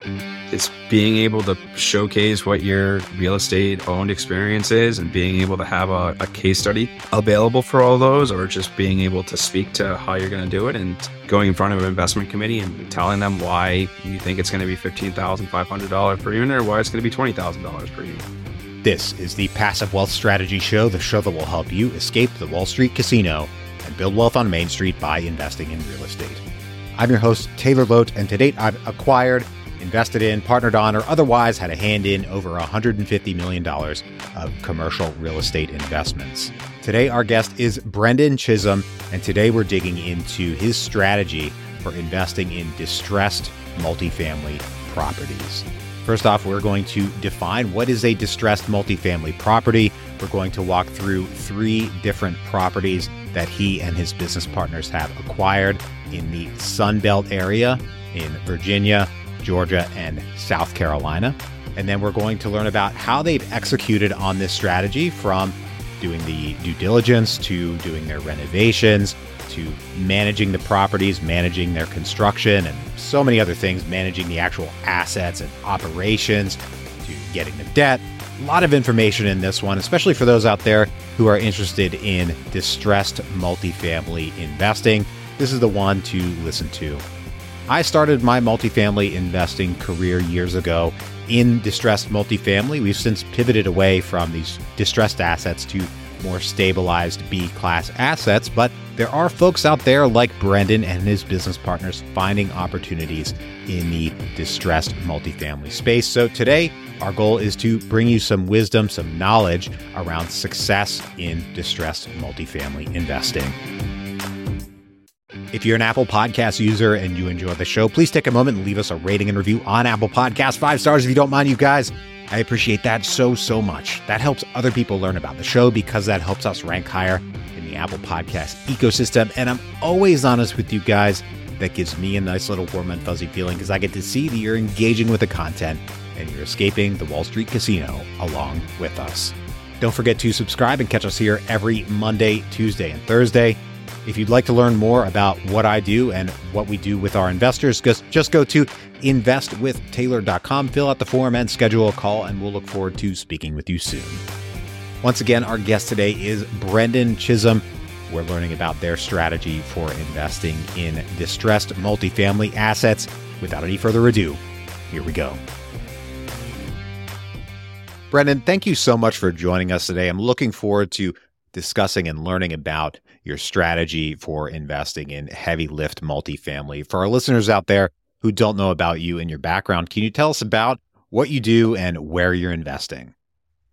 It's being able to showcase what your real estate owned experience is and being able to have a, a case study available for all those, or just being able to speak to how you're going to do it and going in front of an investment committee and telling them why you think it's going to be $15,500 per unit or why it's going to be $20,000 per unit. This is the Passive Wealth Strategy Show, the show that will help you escape the Wall Street casino and build wealth on Main Street by investing in real estate. I'm your host, Taylor Loht, and to date I've acquired invested in, partnered on, or otherwise had a hand in over $150 million of commercial real estate investments. Today, our guest is Brendan Chisholm, and today we're digging into his strategy for investing in distressed multifamily properties. First off, we're going to define what is a distressed multifamily property. We're going to walk through three different properties that he and his business partners have acquired in the Sunbelt area in Virginia, Georgia, and South Carolina. And then we're going to learn about how they've executed on this strategy from doing the due diligence to doing their renovations to managing the properties, managing their construction, and so many other things, managing the actual assets and operations to getting the debt. A lot of information in this one, especially for those out there who are interested in distressed multifamily investing. This is the one to listen to. I started my multifamily investing career years ago in distressed multifamily. We've since pivoted away from these distressed assets to more stabilized B class assets, but there are folks out there like Brendan and his business partners finding opportunities in the distressed multifamily space. So today, our goal is to bring you some wisdom, some knowledge around success in distressed multifamily investing. If you're an Apple Podcast user and you enjoy the show, please take a moment and leave us a rating and review on Apple Podcast. Five stars if you don't mind, you guys. I appreciate that so, so much. That helps other people learn about the show because that helps us rank higher in the Apple Podcast ecosystem. And I'm always honest with you guys. That gives me a nice little warm and fuzzy feeling because I get to see that you're engaging with the content and you're escaping the Wall Street casino along with us. Don't forget to subscribe and catch us here every Monday, Tuesday, and Thursday. If you'd like to learn more about what I do and what we do with our investors, just go to investwithtaylor.com, fill out the form, and schedule a call, and we'll look forward to speaking with you soon. Once again, our guest today is Brendan Chisholm. We're learning about their strategy for investing in distressed multifamily assets. Without any further ado, here we go. Brendan, thank you so much for joining us today. I'm looking forward to discussing and learning about your strategy for investing in heavy lift multifamily. For our listeners out there who don't know about you and your background, can you tell us about what you do and where you're investing?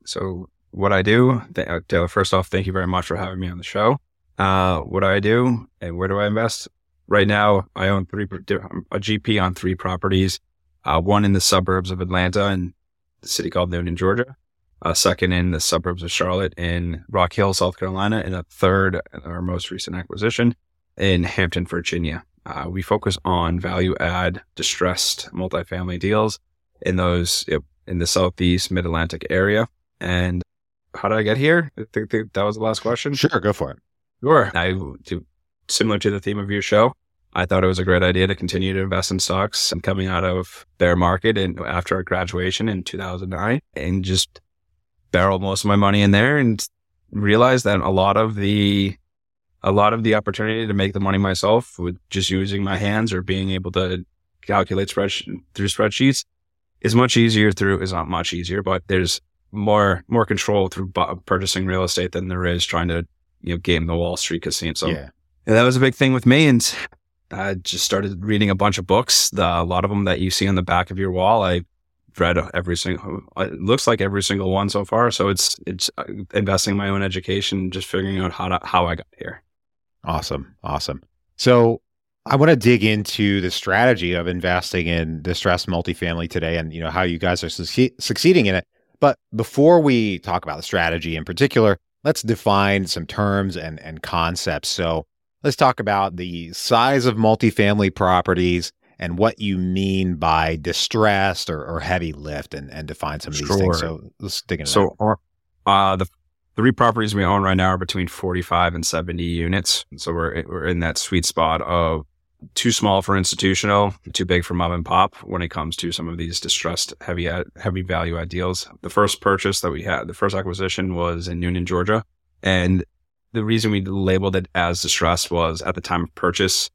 So, what I do, uh, Taylor, first off, thank you very much for having me on the show. Uh, what do I do and where do I invest? Right now, I own three, a GP on three properties, uh, one in the suburbs of Atlanta and the city called Newnan, Georgia, a second in the suburbs of Charlotte in Rock Hill, South Carolina, and a third, our most recent acquisition, in Hampton, Virginia. Uh, we focus on value add distressed multifamily deals in those in the Southeast Mid Atlantic area. And how did I get here? I think, that was the last question. Sure, go for it. Sure. I do similar to the theme of your show. I thought it was a great idea to continue to invest in stocks and coming out of bear market and after our graduation in 2009 and just barrel most of my money in there and realize that a lot of the a lot of the opportunity to make the money myself with just using my hands or being able to calculate spreadsheet through spreadsheets is much easier through is not much easier, but there's more more control through bu- purchasing real estate than there is trying to you know game the Wall Street casino. So yeah. that was a big thing with me, and I just started reading a bunch of books. The, a lot of them that you see on the back of your wall, I read every single. It looks like every single one so far. So it's it's uh, investing in my own education, just figuring out how to how I got here. Awesome, awesome. So I want to dig into the strategy of investing in distressed multifamily today, and you know how you guys are su- succeeding in it. But before we talk about the strategy in particular, let's define some terms and and concepts. So let's talk about the size of multifamily properties and what you mean by distressed or, or heavy lift and, and define some of these sure. things. So let's dig into so, that. Uh, the three properties we own right now are between 45 and 70 units. So we're, we're in that sweet spot of too small for institutional, too big for mom and pop when it comes to some of these distressed heavy heavy value add deals. The first purchase that we had, the first acquisition was in Newnan, Georgia. And the reason we labeled it as distressed was at the time of purchase,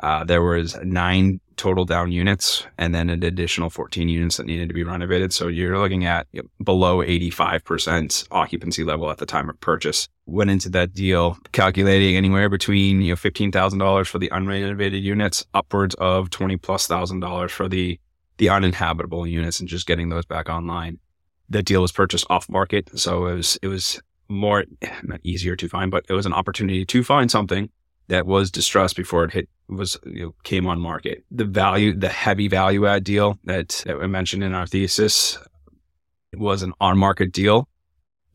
uh, there was nine total down units and then an additional 14 units that needed to be renovated. So you're looking at below 85% occupancy level at the time of purchase. Went into that deal calculating anywhere between, you know, $15,000 for the unrenovated units, upwards of 20 plus thousand dollars for the, the uninhabitable units and just getting those back online. That deal was purchased off market. So it was, it was more, not easier to find, but it was an opportunity to find something that was distressed before it hit was you know, came on market. The value, the heavy value add deal that, that we mentioned in our thesis was an on market deal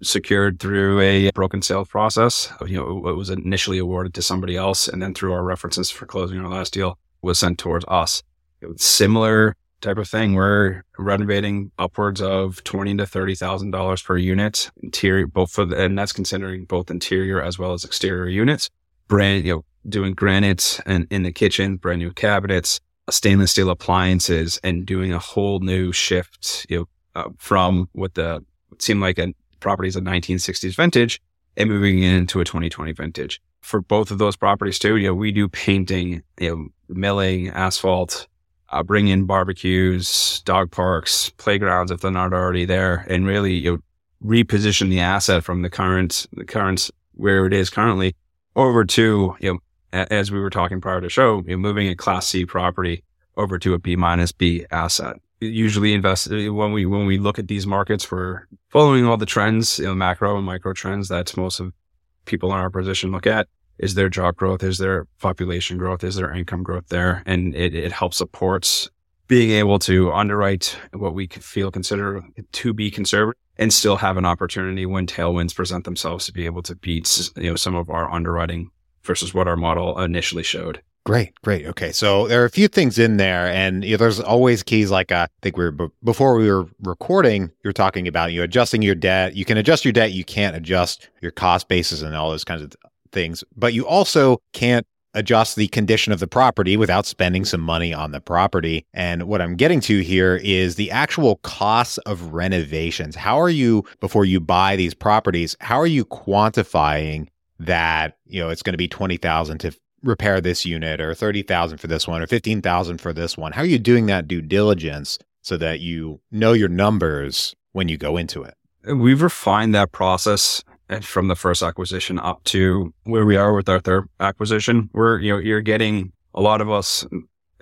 secured through a broken sales process. You know, it was initially awarded to somebody else and then through our references for closing our last deal was sent towards us. It was similar type of thing. We're renovating upwards of twenty to thirty thousand dollars per unit interior, both for the, and that's considering both interior as well as exterior units brand, you know, doing granite and in the kitchen, brand new cabinets, stainless steel appliances, and doing a whole new shift, you know, uh, from what the what seemed like a properties of 1960s vintage and moving into a 2020 vintage. For both of those properties too, you know, we do painting, you know, milling, asphalt, uh, bring in barbecues, dog parks, playgrounds if they're not already there, and really, you know, reposition the asset from the current, the current where it is currently over to, you know, as we were talking prior to show, you know, moving a class C property over to a B minus B asset. Usually invest uh, when we, when we look at these markets, we're following all the trends, you know, macro and micro trends that most of people in our position look at. Is there job growth? Is there population growth? Is there income growth there? And it, it helps supports being able to underwrite what we feel consider to be conservative and still have an opportunity when tailwinds present themselves to be able to beat you know some of our underwriting versus what our model initially showed. Great, great. Okay, so there are a few things in there, and you know, there's always keys. Like uh, I think we were before we were recording, you were talking about you adjusting your debt. You can adjust your debt. You can't adjust your cost basis and all those kinds of things. But you also can't adjust the condition of the property without spending some money on the property. And what I'm getting to here is the actual costs of renovations. How are you, before you buy these properties, how are you quantifying that, you know, it's going to be 20,000 to repair this unit or 30,000 for this one or 15,000 for this one? How are you doing that due diligence so that you know your numbers when you go into it? We've refined that process from the first acquisition up to where we are with our third acquisition. We're, you know, you're getting a lot of us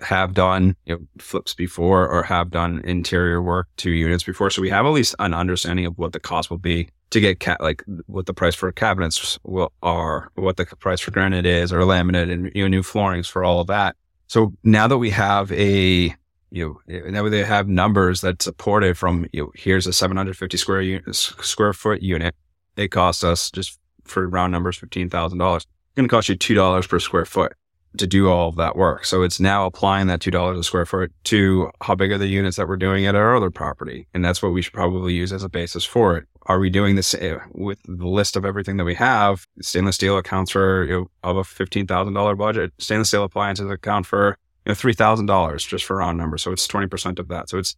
have done you know, flips before or have done interior work to units before. So we have at least an understanding of what the cost will be to get like what the price for cabinets will are, what the price for granite is or laminate and you know, new floorings for all of that. So now that we have a you know, now they have numbers that support it from, you know, here's a 750 square square foot unit it costs us just for round numbers, $15,000. It's going to cost you $2 per square foot to do all of that work. So it's now applying that $2 a square foot to how big are the units that we're doing at our other property. And that's what we should probably use as a basis for it. Are we doing this eh, with the list of everything that we have? Stainless steel accounts for, you know, of a $15,000 budget. Stainless steel appliances account for, you know, $3,000 just for round numbers. So it's 20% of that. So it's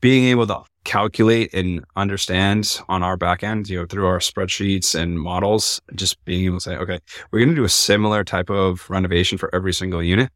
being able to calculate and understand on our back end, you know, through our spreadsheets and models, just being able to say, okay, we're going to do a similar type of renovation for every single unit.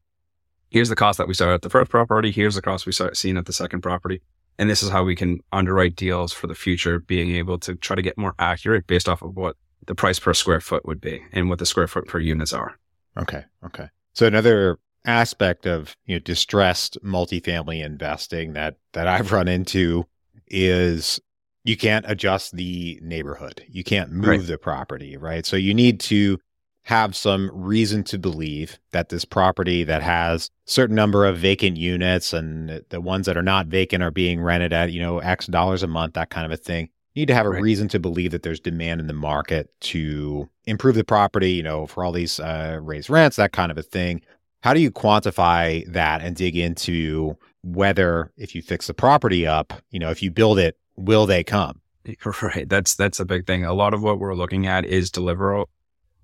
Here's the cost that we saw at the first property. Here's the cost we saw seen at the second property. And this is how we can underwrite deals for the future, being able to try to get more accurate based off of what the price per square foot would be and what the square foot per units are. Okay. Okay. So another aspect of you know distressed multifamily investing that that I've run into is you can't adjust the neighborhood. You can't move right. the property, right? So you need to have some reason to believe that this property that has certain number of vacant units and the ones that are not vacant are being rented at, you know, X dollars a month, that kind of a thing. You need to have a right. reason to believe that there's demand in the market to improve the property, you know, for all these uh, raised rents, that kind of a thing. How do you quantify that and dig into whether if you fix the property up, you know, if you build it, will they come? Right. That's that's a big thing. A lot of what we're looking at is deliver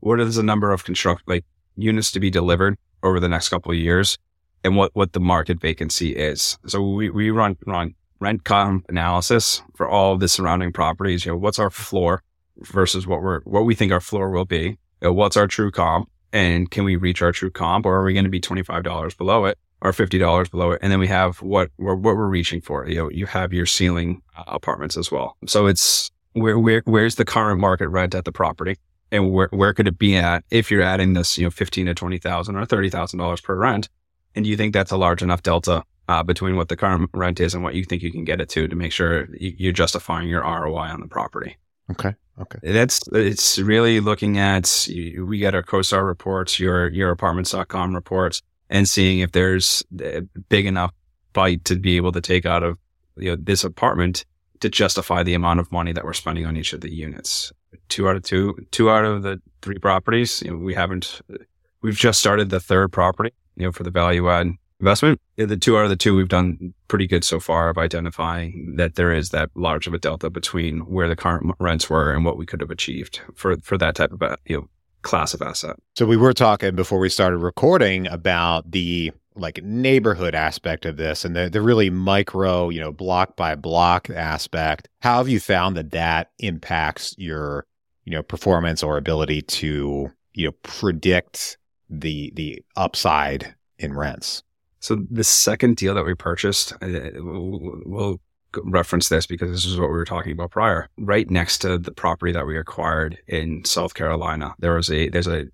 what is the number of construct like units to be delivered over the next couple of years and what, what the market vacancy is. So we, we run, run rent comp analysis for all the surrounding properties. You know, what's our floor versus what we're, what we think our floor will be? You know, what's our true comp? And can we reach our true comp or are we going to be $25 below it? or $50 below it. And then we have what we're, what we're reaching for. You know, you have your ceiling uh, apartments as well. So it's where, where, where's the current market rent at the property? And where, where could it be at if you're adding this, you know, 15 to 20,000 or $30,000 per rent? And do you think that's a large enough delta uh, between what the current rent is and what you think you can get it to to make sure you're justifying your ROI on the property? Okay. Okay. That's it's really looking at we get our CoStar reports, your your apartments.com reports and seeing if there's a big enough bite to be able to take out of you know this apartment to justify the amount of money that we're spending on each of the units. Two out of two, two out of the three properties, you know, we haven't. Eh, we've just started the third property, you know, for the value add investment. The two out of the two, we've done pretty good so far of identifying that there is that large of a delta between where the current rents were and what we could have achieved for for that type of you know class of asset. So we were talking before we started recording about the like neighborhood aspect of this and the, the really micro, you know, block by block aspect. How have you found that that impacts your, you know, performance or ability to, you know, predict the, the upside in rents? So the second deal that we purchased, uh, we'll reference this because this is what we were talking about prior. Right next to the property that we acquired in South Carolina, there was a there's a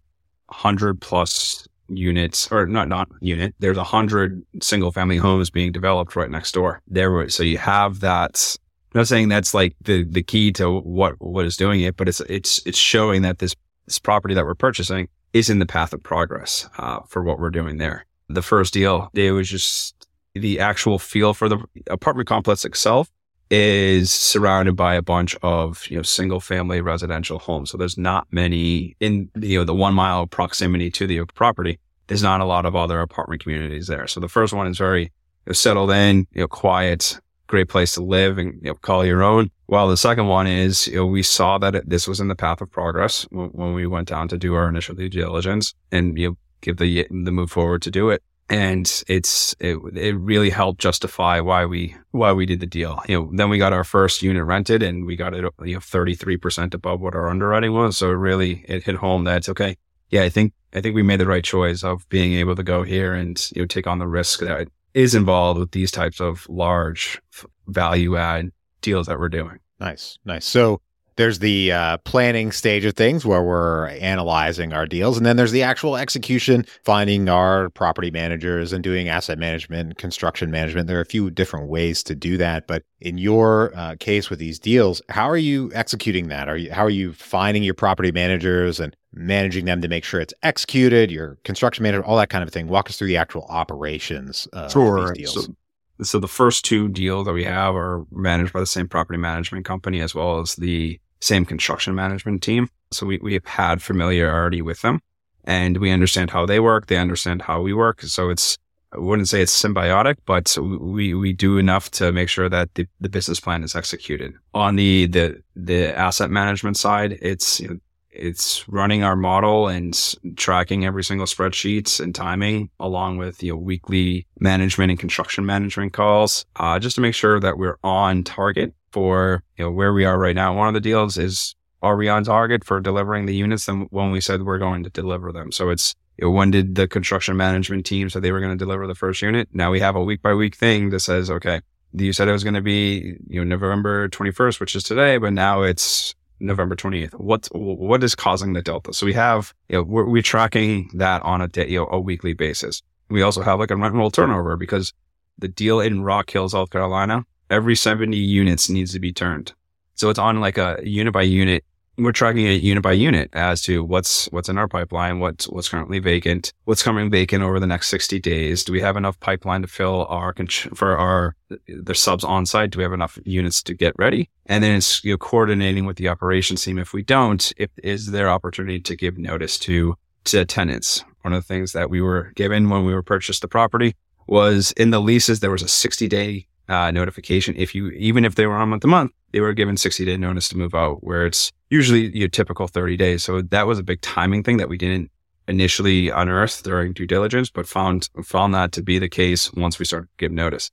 hundred plus units or not not unit. There's a hundred single family homes being developed right next door. There so you have that. I'm not saying that's like the the key to what what is doing it, but it's it's it's showing that this this property that we're purchasing is in the path of progress uh, for what we're doing there. The first deal, it was just the actual feel for the apartment complex itself is surrounded by a bunch of you know single family residential homes. So there's not many in you know the one mile proximity to the property. There's not a lot of other apartment communities there. So the first one is very you know, settled in, you know, quiet, great place to live and you know, call your own. While the second one is you know, we saw that it, this was in the path of progress when, when we went down to do our initial due diligence and you know, give the the move forward to do it and it's it, it really helped justify why we why we did the deal. You know, then we got our first unit rented, and we got it you know thirty three percent above what our underwriting was. So it really it hit home that it's okay. Yeah, I think I think we made the right choice of being able to go here and you know take on the risk that is involved with these types of large value add deals that we're doing. Nice, nice. So there's the uh, planning stage of things where we're analyzing our deals. And then there's the actual execution, finding our property managers and doing asset management, construction management. There are a few different ways to do that. But in your uh, case with these deals, how are you executing that? Are you, how are you finding your property managers and managing them to make sure it's executed, your construction manager, all that kind of thing? Walk us through the actual operations uh, sure. of these deals. So- so the first two deals that we have are managed by the same property management company as well as the same construction management team. So we, we have had familiarity with them and we understand how they work. They understand how we work. So it's, I wouldn't say it's symbiotic, but we, we do enough to make sure that the, the business plan is executed. On the, the, the asset management side, it's, you know, it's running our model and tracking every single spreadsheets and timing along with you know weekly management and construction management calls uh, just to make sure that we're on target for you know where we are right now. One of the deals is are we on target for delivering the units than when we said we're going to deliver them. So it's you know, when did the construction management team say they were going to deliver the first unit? Now we have a week by week thing that says, okay, you said it was going to be you know November 21st, which is today, but now it's November 28th. What what is causing the delta? So we have you know we're, we're tracking that on a day, you know, a weekly basis. We also have like a rent roll turnover because the deal in Rock Hill, South Carolina, every 70 units needs to be turned. So it's on like a unit by unit. We're tracking it unit by unit as to what's, what's in our pipeline, what's, what's currently vacant, what's coming vacant over the next 60 days. Do we have enough pipeline to fill our, for our, the subs on site? Do we have enough units to get ready? And then it's you know, coordinating with the operations team. If we don't, if is there opportunity to give notice to, to tenants? One of the things that we were given when we were purchased the property was in the leases, there was a 60 day uh, notification. If you, even if they were on month to month, they were given 60 day notice to move out where it's usually your typical 30 days. So that was a big timing thing that we didn't initially unearthed during due diligence, but found found that to be the case once we started to give notice.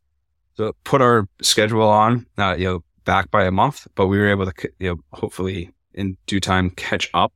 So put our schedule on, uh, you know, back by a month, but we were able to, you know, hopefully in due time catch up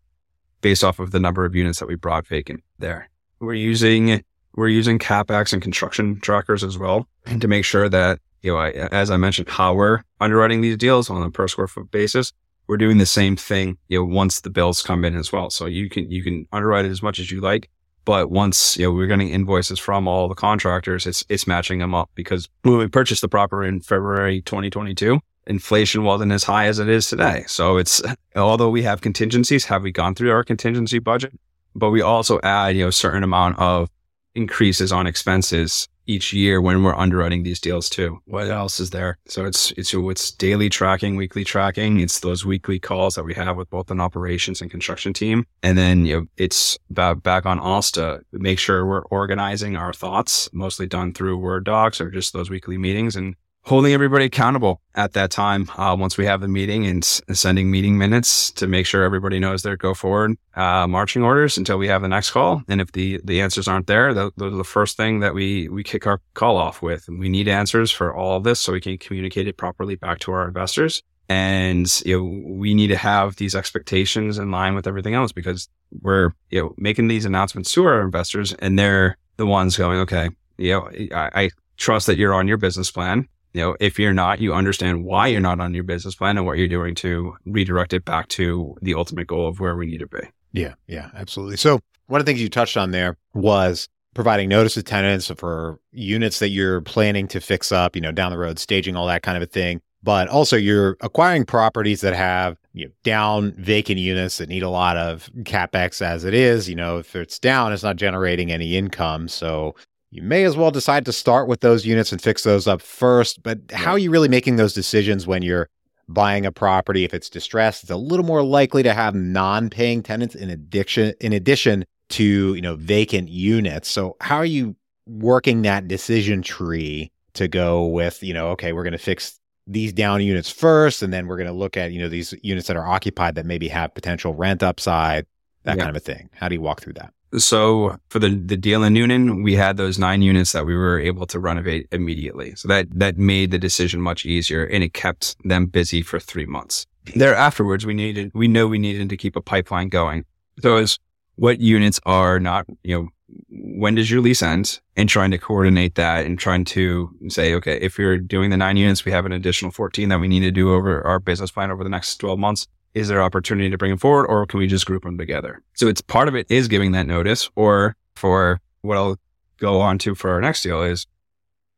based off of the number of units that we brought vacant there. We're using we're using capex and construction trackers as well to make sure that you know, I, as I mentioned, how we're underwriting these deals on a per square foot basis. We're doing the same thing, you know, once the bills come in as well. So you can you can underwrite it as much as you like, but once you know we're getting invoices from all the contractors, it's it's matching them up because when we purchased the property in February 2022, inflation wasn't as high as it is today. So it's although we have contingencies, have we gone through our contingency budget? But we also add you know a certain amount of increases on expenses each year when we're underwriting these deals too. What else is there? So it's it's it's daily tracking, weekly tracking. It's those weekly calls that we have with both an operations and construction team, and then you know it's back back on Alsta. Make sure we're organizing our thoughts, mostly done through Word docs or just those weekly meetings, and holding everybody accountable at that time uh, once we have the meeting and sending meeting minutes to make sure everybody knows their go forward uh, marching orders until we have the next call. And if the the answers aren't there those are the first thing that we we kick our call off with. We need answers for all of this so we can communicate it properly back to our investors. And you know we need to have these expectations in line with everything else because we're you know making these announcements to our investors and they're the ones going okay you know I, I trust that you're on your business plan you know, if you're not, you understand why you're not on your business plan and what you're doing to redirect it back to the ultimate goal of where we need to be. Yeah, yeah, absolutely. So one of the things you touched on there was providing notice to tenants for units that you're planning to fix up, you know, down the road, staging all that kind of a thing. But also you're acquiring properties that have you know, down vacant units that need a lot of capex as it is. You know, if it's down, it's not generating any income. So you may as well decide to start with those units and fix those up first. But how are you really making those decisions when you're buying a property? If it's distressed, it's a little more likely to have non-paying tenants in addition in addition to, you know, vacant units. So how are you working that decision tree to go with, you know, okay, we're going to fix these down units first and then we're going to look at, you know, these units that are occupied that maybe have potential rent upside, that yeah. kind of a thing. How do you walk through that? So for the, the deal in Newnan, we had those nine units that we were able to renovate immediately. So that, that made the decision much easier and it kept them busy for three months. There afterwards, we needed, we know we needed to keep a pipeline going. So as what units are not, you know, when does your lease end and trying to coordinate that and trying to say, okay, if you're doing the nine units, we have an additional 14 that we need to do over our business plan over the next 12 months is there opportunity to bring them forward or can we just group them together? So it's part of it is giving that notice or for what I'll go on to for our next deal is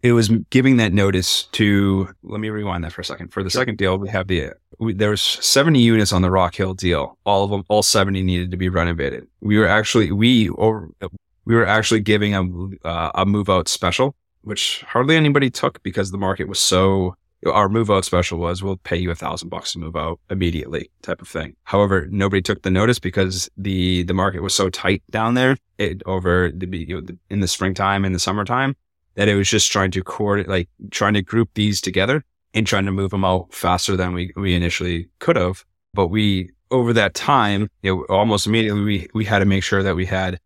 it was giving that notice to, let me rewind that for a second. For the sure. second deal, we have the, we, there was 70 units on the Rock Hill deal. All of them, all 70 needed to be renovated. We were actually, we, or we were actually giving a, uh, a move out special, which hardly anybody took because the market was so our move out special was we'll pay you a thousand bucks to move out immediately type of thing. However, nobody took the notice because the, the market was so tight down there it, over the, you know, in the springtime and the summertime that it was just trying to coordinate, like trying to group these together and trying to move them out faster than we, we initially could have. But we, over that time, you know, almost immediately we, we had to make sure that we had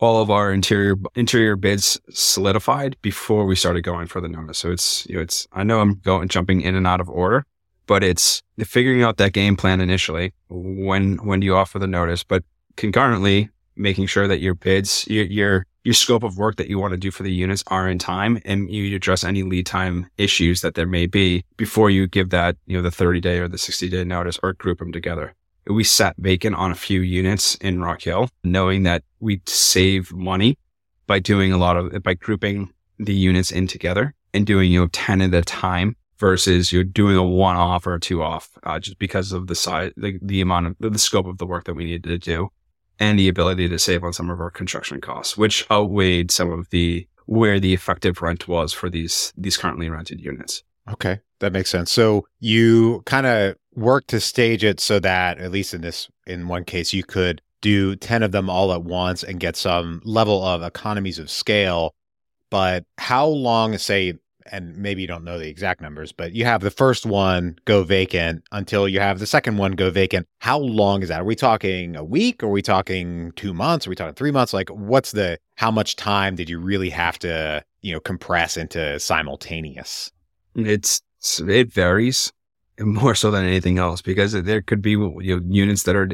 all of our interior interior bids solidified before we started going for the notice. So it's you know, it's I know I'm going jumping in and out of order, but it's figuring out that game plan initially. When when do you offer the notice? But concurrently making sure that your bids, your your your scope of work that you want to do for the units are in time and you address any lead time issues that there may be before you give that, you know, the 30 day or the 60 day notice or group them together we sat vacant on a few units in Rock Hill, knowing that we'd save money by doing a lot of, by grouping the units in together and doing, you know, 10 at a time versus you're doing a one off or a two off, uh, just because of the size, the, the amount of the scope of the work that we needed to do and the ability to save on some of our construction costs, which outweighed some of the, where the effective rent was for these, these currently rented units. Okay. That makes sense. So you kind of work to stage it so that at least in this in one case you could do 10 of them all at once and get some level of economies of scale but how long say and maybe you don't know the exact numbers, but you have the first one go vacant until you have the second one go vacant. How long is that? Are we talking a week? Are we talking two months? Are we talking three months? Like, what's the, how much time did you really have to, you know, compress into simultaneous? It's, it varies more so than anything else because there could be you know, units that are,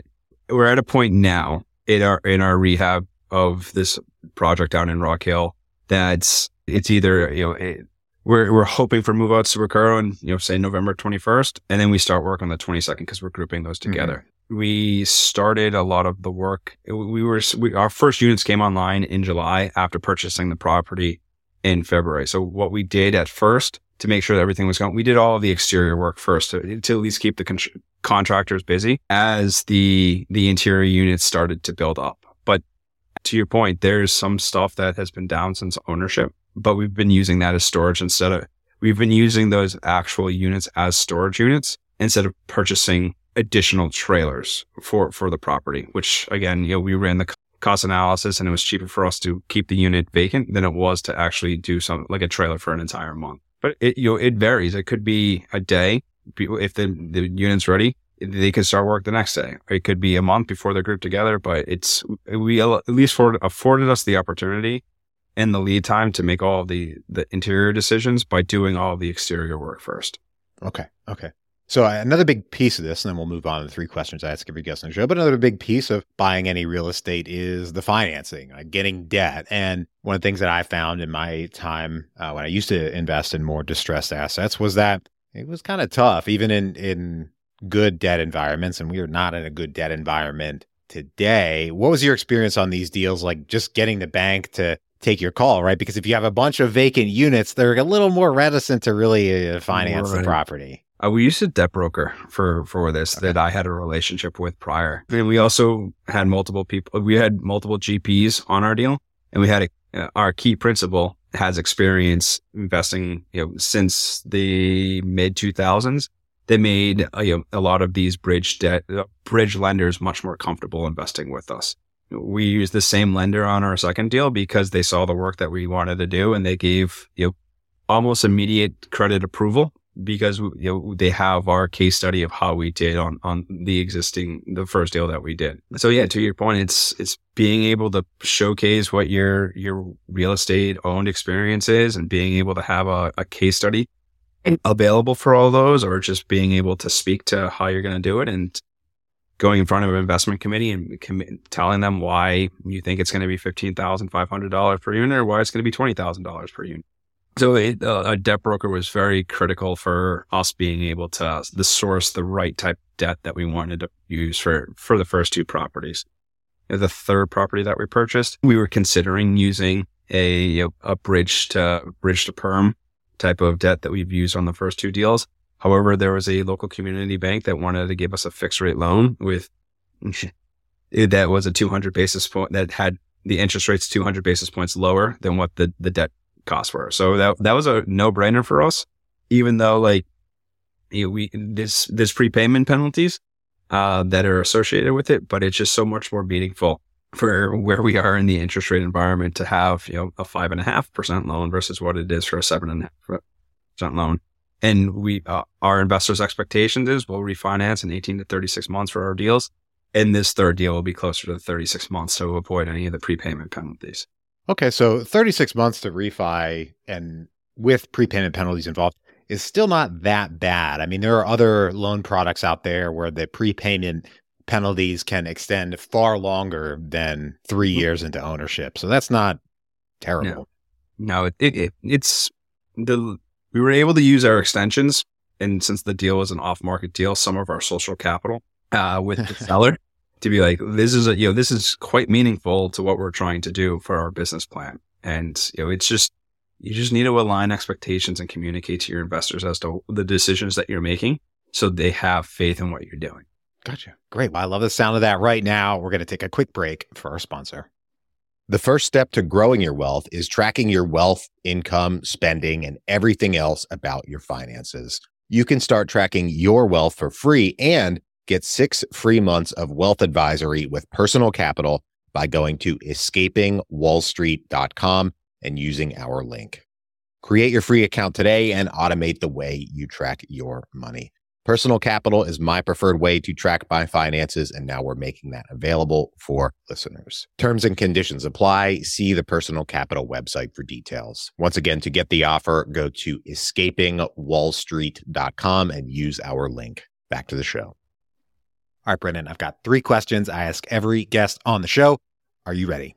we're at a point now in our, in our rehab of this project down in Rock Hill that's it's either you know it, we're we're hoping for move outs to occur on you know say November 21st, and then we start work on the 22nd because we're grouping those mm-hmm. together. Mm-hmm. We started a lot of the work. We were we, our first units came online in July after purchasing the property in February. So what we did at first to make sure that everything was going, we did all of the exterior work first to, to at least keep the con- contractors busy as the the interior units started to build up. But to your point, there's some stuff that has been down since ownership but we've been using that as storage instead of, we've been using those actual units as storage units instead of purchasing additional trailers for, for the property, which again, you know, we ran the cost analysis and it was cheaper for us to keep the unit vacant than it was to actually do something like a trailer for an entire month. But it, you know, it varies. It could be a day. If the, the unit's ready, they can start work the next day. It could be a month before they're grouped together, but it's, we at least afforded us the opportunity and the lead time to make all the the interior decisions by doing all the exterior work first. Okay. Okay. So another big piece of this, and then we'll move on to the three questions I ask every guest on the show. But another big piece of buying any real estate is the financing, like getting debt. And one of the things that I found in my time uh, when I used to invest in more distressed assets was that it was kind of tough, even in in good debt environments. And we are not in a good debt environment today. What was your experience on these deals? Like just getting the bank to take your call, right? Because if you have a bunch of vacant units, they're a little more reticent to really uh, finance right. the property. Uh, we used a debt broker for for this okay. that I had a relationship with prior, and we also had multiple people. We had multiple GPs on our deal, and we had a, uh, our key principal has experience investing, you know, since the mid two thousands. They made uh, you know, a lot of these bridge debt uh, bridge lenders much more comfortable investing with us we used the same lender on our second deal because they saw the work that we wanted to do and they gave you know almost immediate credit approval because you know they have our case study of how we did on on the existing the first deal that we did. So yeah, to your point, it's it's being able to showcase what your your real estate owned experience is and being able to have a, a case study available for all those or just being able to speak to how you're going to do it and going in front of an investment committee and com- telling them why you think it's going to be $15,500 per unit or why it's going to be $20,000 per unit. So it, uh, a debt broker was very critical for us being able to, uh, the source the right type of debt that we wanted to use for, for the first two properties. The third property that we purchased, we were considering using a, a bridge to bridge to perm type of debt that we've used on the first two deals. However, there was a local community bank that wanted to give us a fixed rate loan with that was a 200 basis point that had the interest rates 200 basis points lower than what the, the debt costs were. So that, that was a no brainer for us, even though like you know, we, this, this prepayment penalties, uh, that are associated with it, but it's just so much more meaningful for where we are in the interest rate environment to have, you know, a five and a half percent loan versus what it is for a seven and a half percent loan. And we, uh, our investors' expectations is we'll refinance in 18 to 36 months for our deals. And this third deal will be closer to 36 months to avoid any of the prepayment penalties. Okay. So 36 months to refi and with prepayment penalties involved is still not that bad. I mean, there are other loan products out there where the prepayment penalties can extend far longer than three mm-hmm. years into ownership. So that's not terrible. No, no it, it, it's the we were able to use our extensions. And since the deal was an off market deal, some of our social capital uh, with the seller to be like, this is a, you know, this is quite meaningful to what we're trying to do for our business plan. And, you know, it's just, you just need to align expectations and communicate to your investors as to the decisions that you're making so they have faith in what you're doing. Gotcha. Great. Well, I love the sound of that right now. We're going to take a quick break for our sponsor. The first step to growing your wealth is tracking your wealth, income, spending, and everything else about your finances. You can start tracking your wealth for free and get six free months of wealth advisory with personal capital by going to escapingwallstreet.com and using our link. Create your free account today and automate the way you track your money. Personal Capital is my preferred way to track my finances, and now we're making that available for listeners. Terms and conditions apply. See the Personal Capital website for details. Once again, to get the offer, go to escapingwallstreet.com and use our link. Back to the show. All right, Brendan, I've got three questions I ask every guest on the show. Are you ready?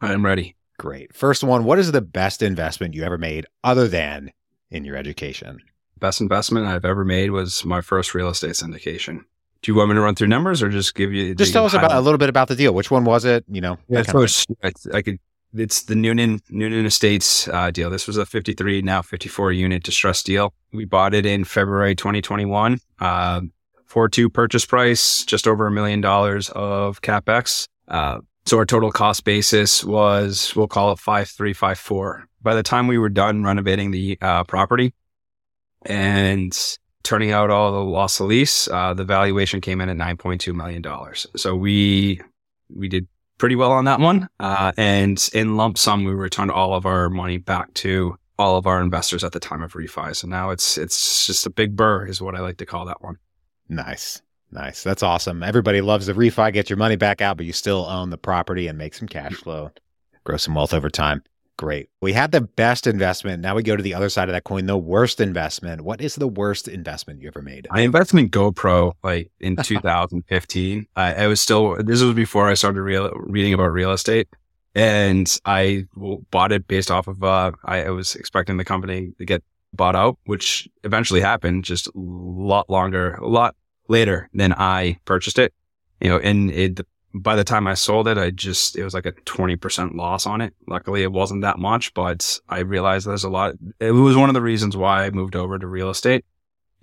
I'm ready. Great. First one What is the best investment you ever made other than in your education? Best investment I've ever made was my first real estate syndication. Do you want me to run through numbers or just give you? Just tell us about a little bit about the deal. Which one was it? You know, yeah, first, I, I, could. It's the Newnan Newnan Estates uh, deal. This was a 53 now 54 unit distressed deal. We bought it in February 2021. Uh, for two purchase price, just over a million dollars of capex. Uh, so our total cost basis was, we'll call it five three five four. By the time we were done renovating the uh, property, and turning out all the loss of lease, uh, the valuation came in at $9.2 million. So we, we did pretty well on that one. Uh, and in lump sum, we returned all of our money back to all of our investors at the time of refi. So now it's, it's just a big BRRRR is what I like to call that one. Nice. Nice. That's awesome. Everybody loves the refi, get your money back out, but you still own the property and make some cash flow, grow some wealth over time. Great. We had the best investment. Now we go to the other side of that coin, the worst investment. What is the worst investment you ever made? I invested in GoPro like in 2015. uh, I was still, this was before I started real, reading about real estate. And I bought it based off of, uh, I, I was expecting the company to get bought out, which eventually happened just a lot longer, a lot later than I purchased it. You know, and it, by the time I sold it, I just, it was like a 20% loss on it. Luckily, it wasn't that much, but I realized there's a lot. It was one of the reasons why I moved over to real estate.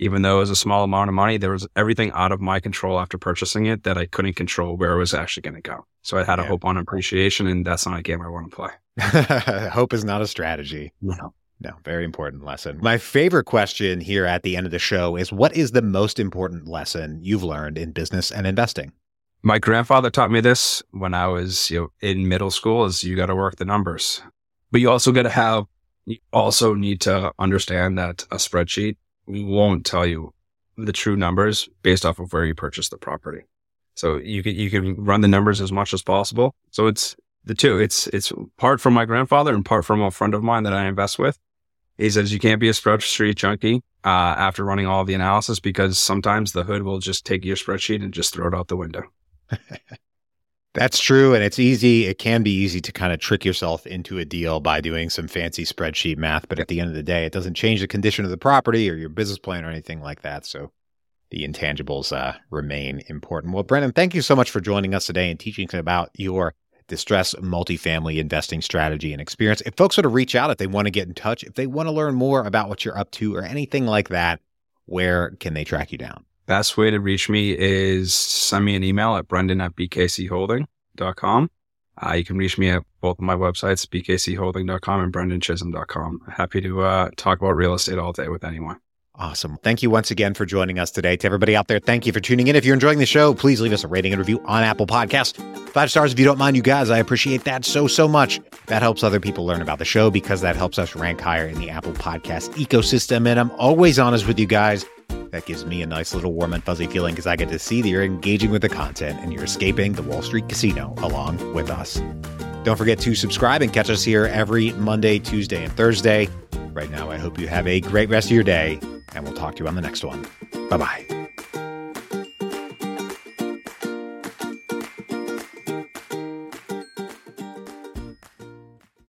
Even though it was a small amount of money, there was everything out of my control after purchasing it that I couldn't control where it was actually going to go. So I had yeah. a hope on appreciation, and that's not a game I want to play. hope is not a strategy. No. No, very important lesson. My favorite question here at the end of the show is what is the most important lesson you've learned in business and investing? My grandfather taught me this when I was you know, in middle school is you got to work the numbers, but you also got to have, you also need to understand that a spreadsheet won't tell you the true numbers based off of where you purchased the property. So you can, you can run the numbers as much as possible. So it's the two. It's, it's part from my grandfather and part from a friend of mine that I invest with. He says you can't be a spreadsheet junkie uh, after running all the analysis because sometimes the hood will just take your spreadsheet and just throw it out the window. That's true. And it's easy. It can be easy to kind of trick yourself into a deal by doing some fancy spreadsheet math. But at the end of the day, it doesn't change the condition of the property or your business plan or anything like that. So the intangibles uh, remain important. Well, Brendan, thank you so much for joining us today and teaching us about your distress multifamily investing strategy and experience. If folks want to reach out, if they want to get in touch, if they want to learn more about what you're up to or anything like that, where can they track you down? Best way to reach me is send me an email at brendan at bkcholding.com. Uh, you can reach me at both of my websites, bkcholding.com and brendanchisholm.com. Happy to uh, talk about real estate all day with anyone. Awesome. Thank you once again for joining us today. To everybody out there, thank you for tuning in. If you're enjoying the show, please leave us a rating and review on Apple Podcast. Five stars if you don't mind, you guys. I appreciate that so, so much. That helps other people learn about the show because that helps us rank higher in the Apple Podcast ecosystem. And I'm always honest with you guys. That gives me a nice little warm and fuzzy feeling because I get to see that you're engaging with the content and you're escaping the Wall Street casino along with us. Don't forget to subscribe and catch us here every Monday, Tuesday, and Thursday. Right now, I hope you have a great rest of your day, and we'll talk to you on the next one. Bye bye.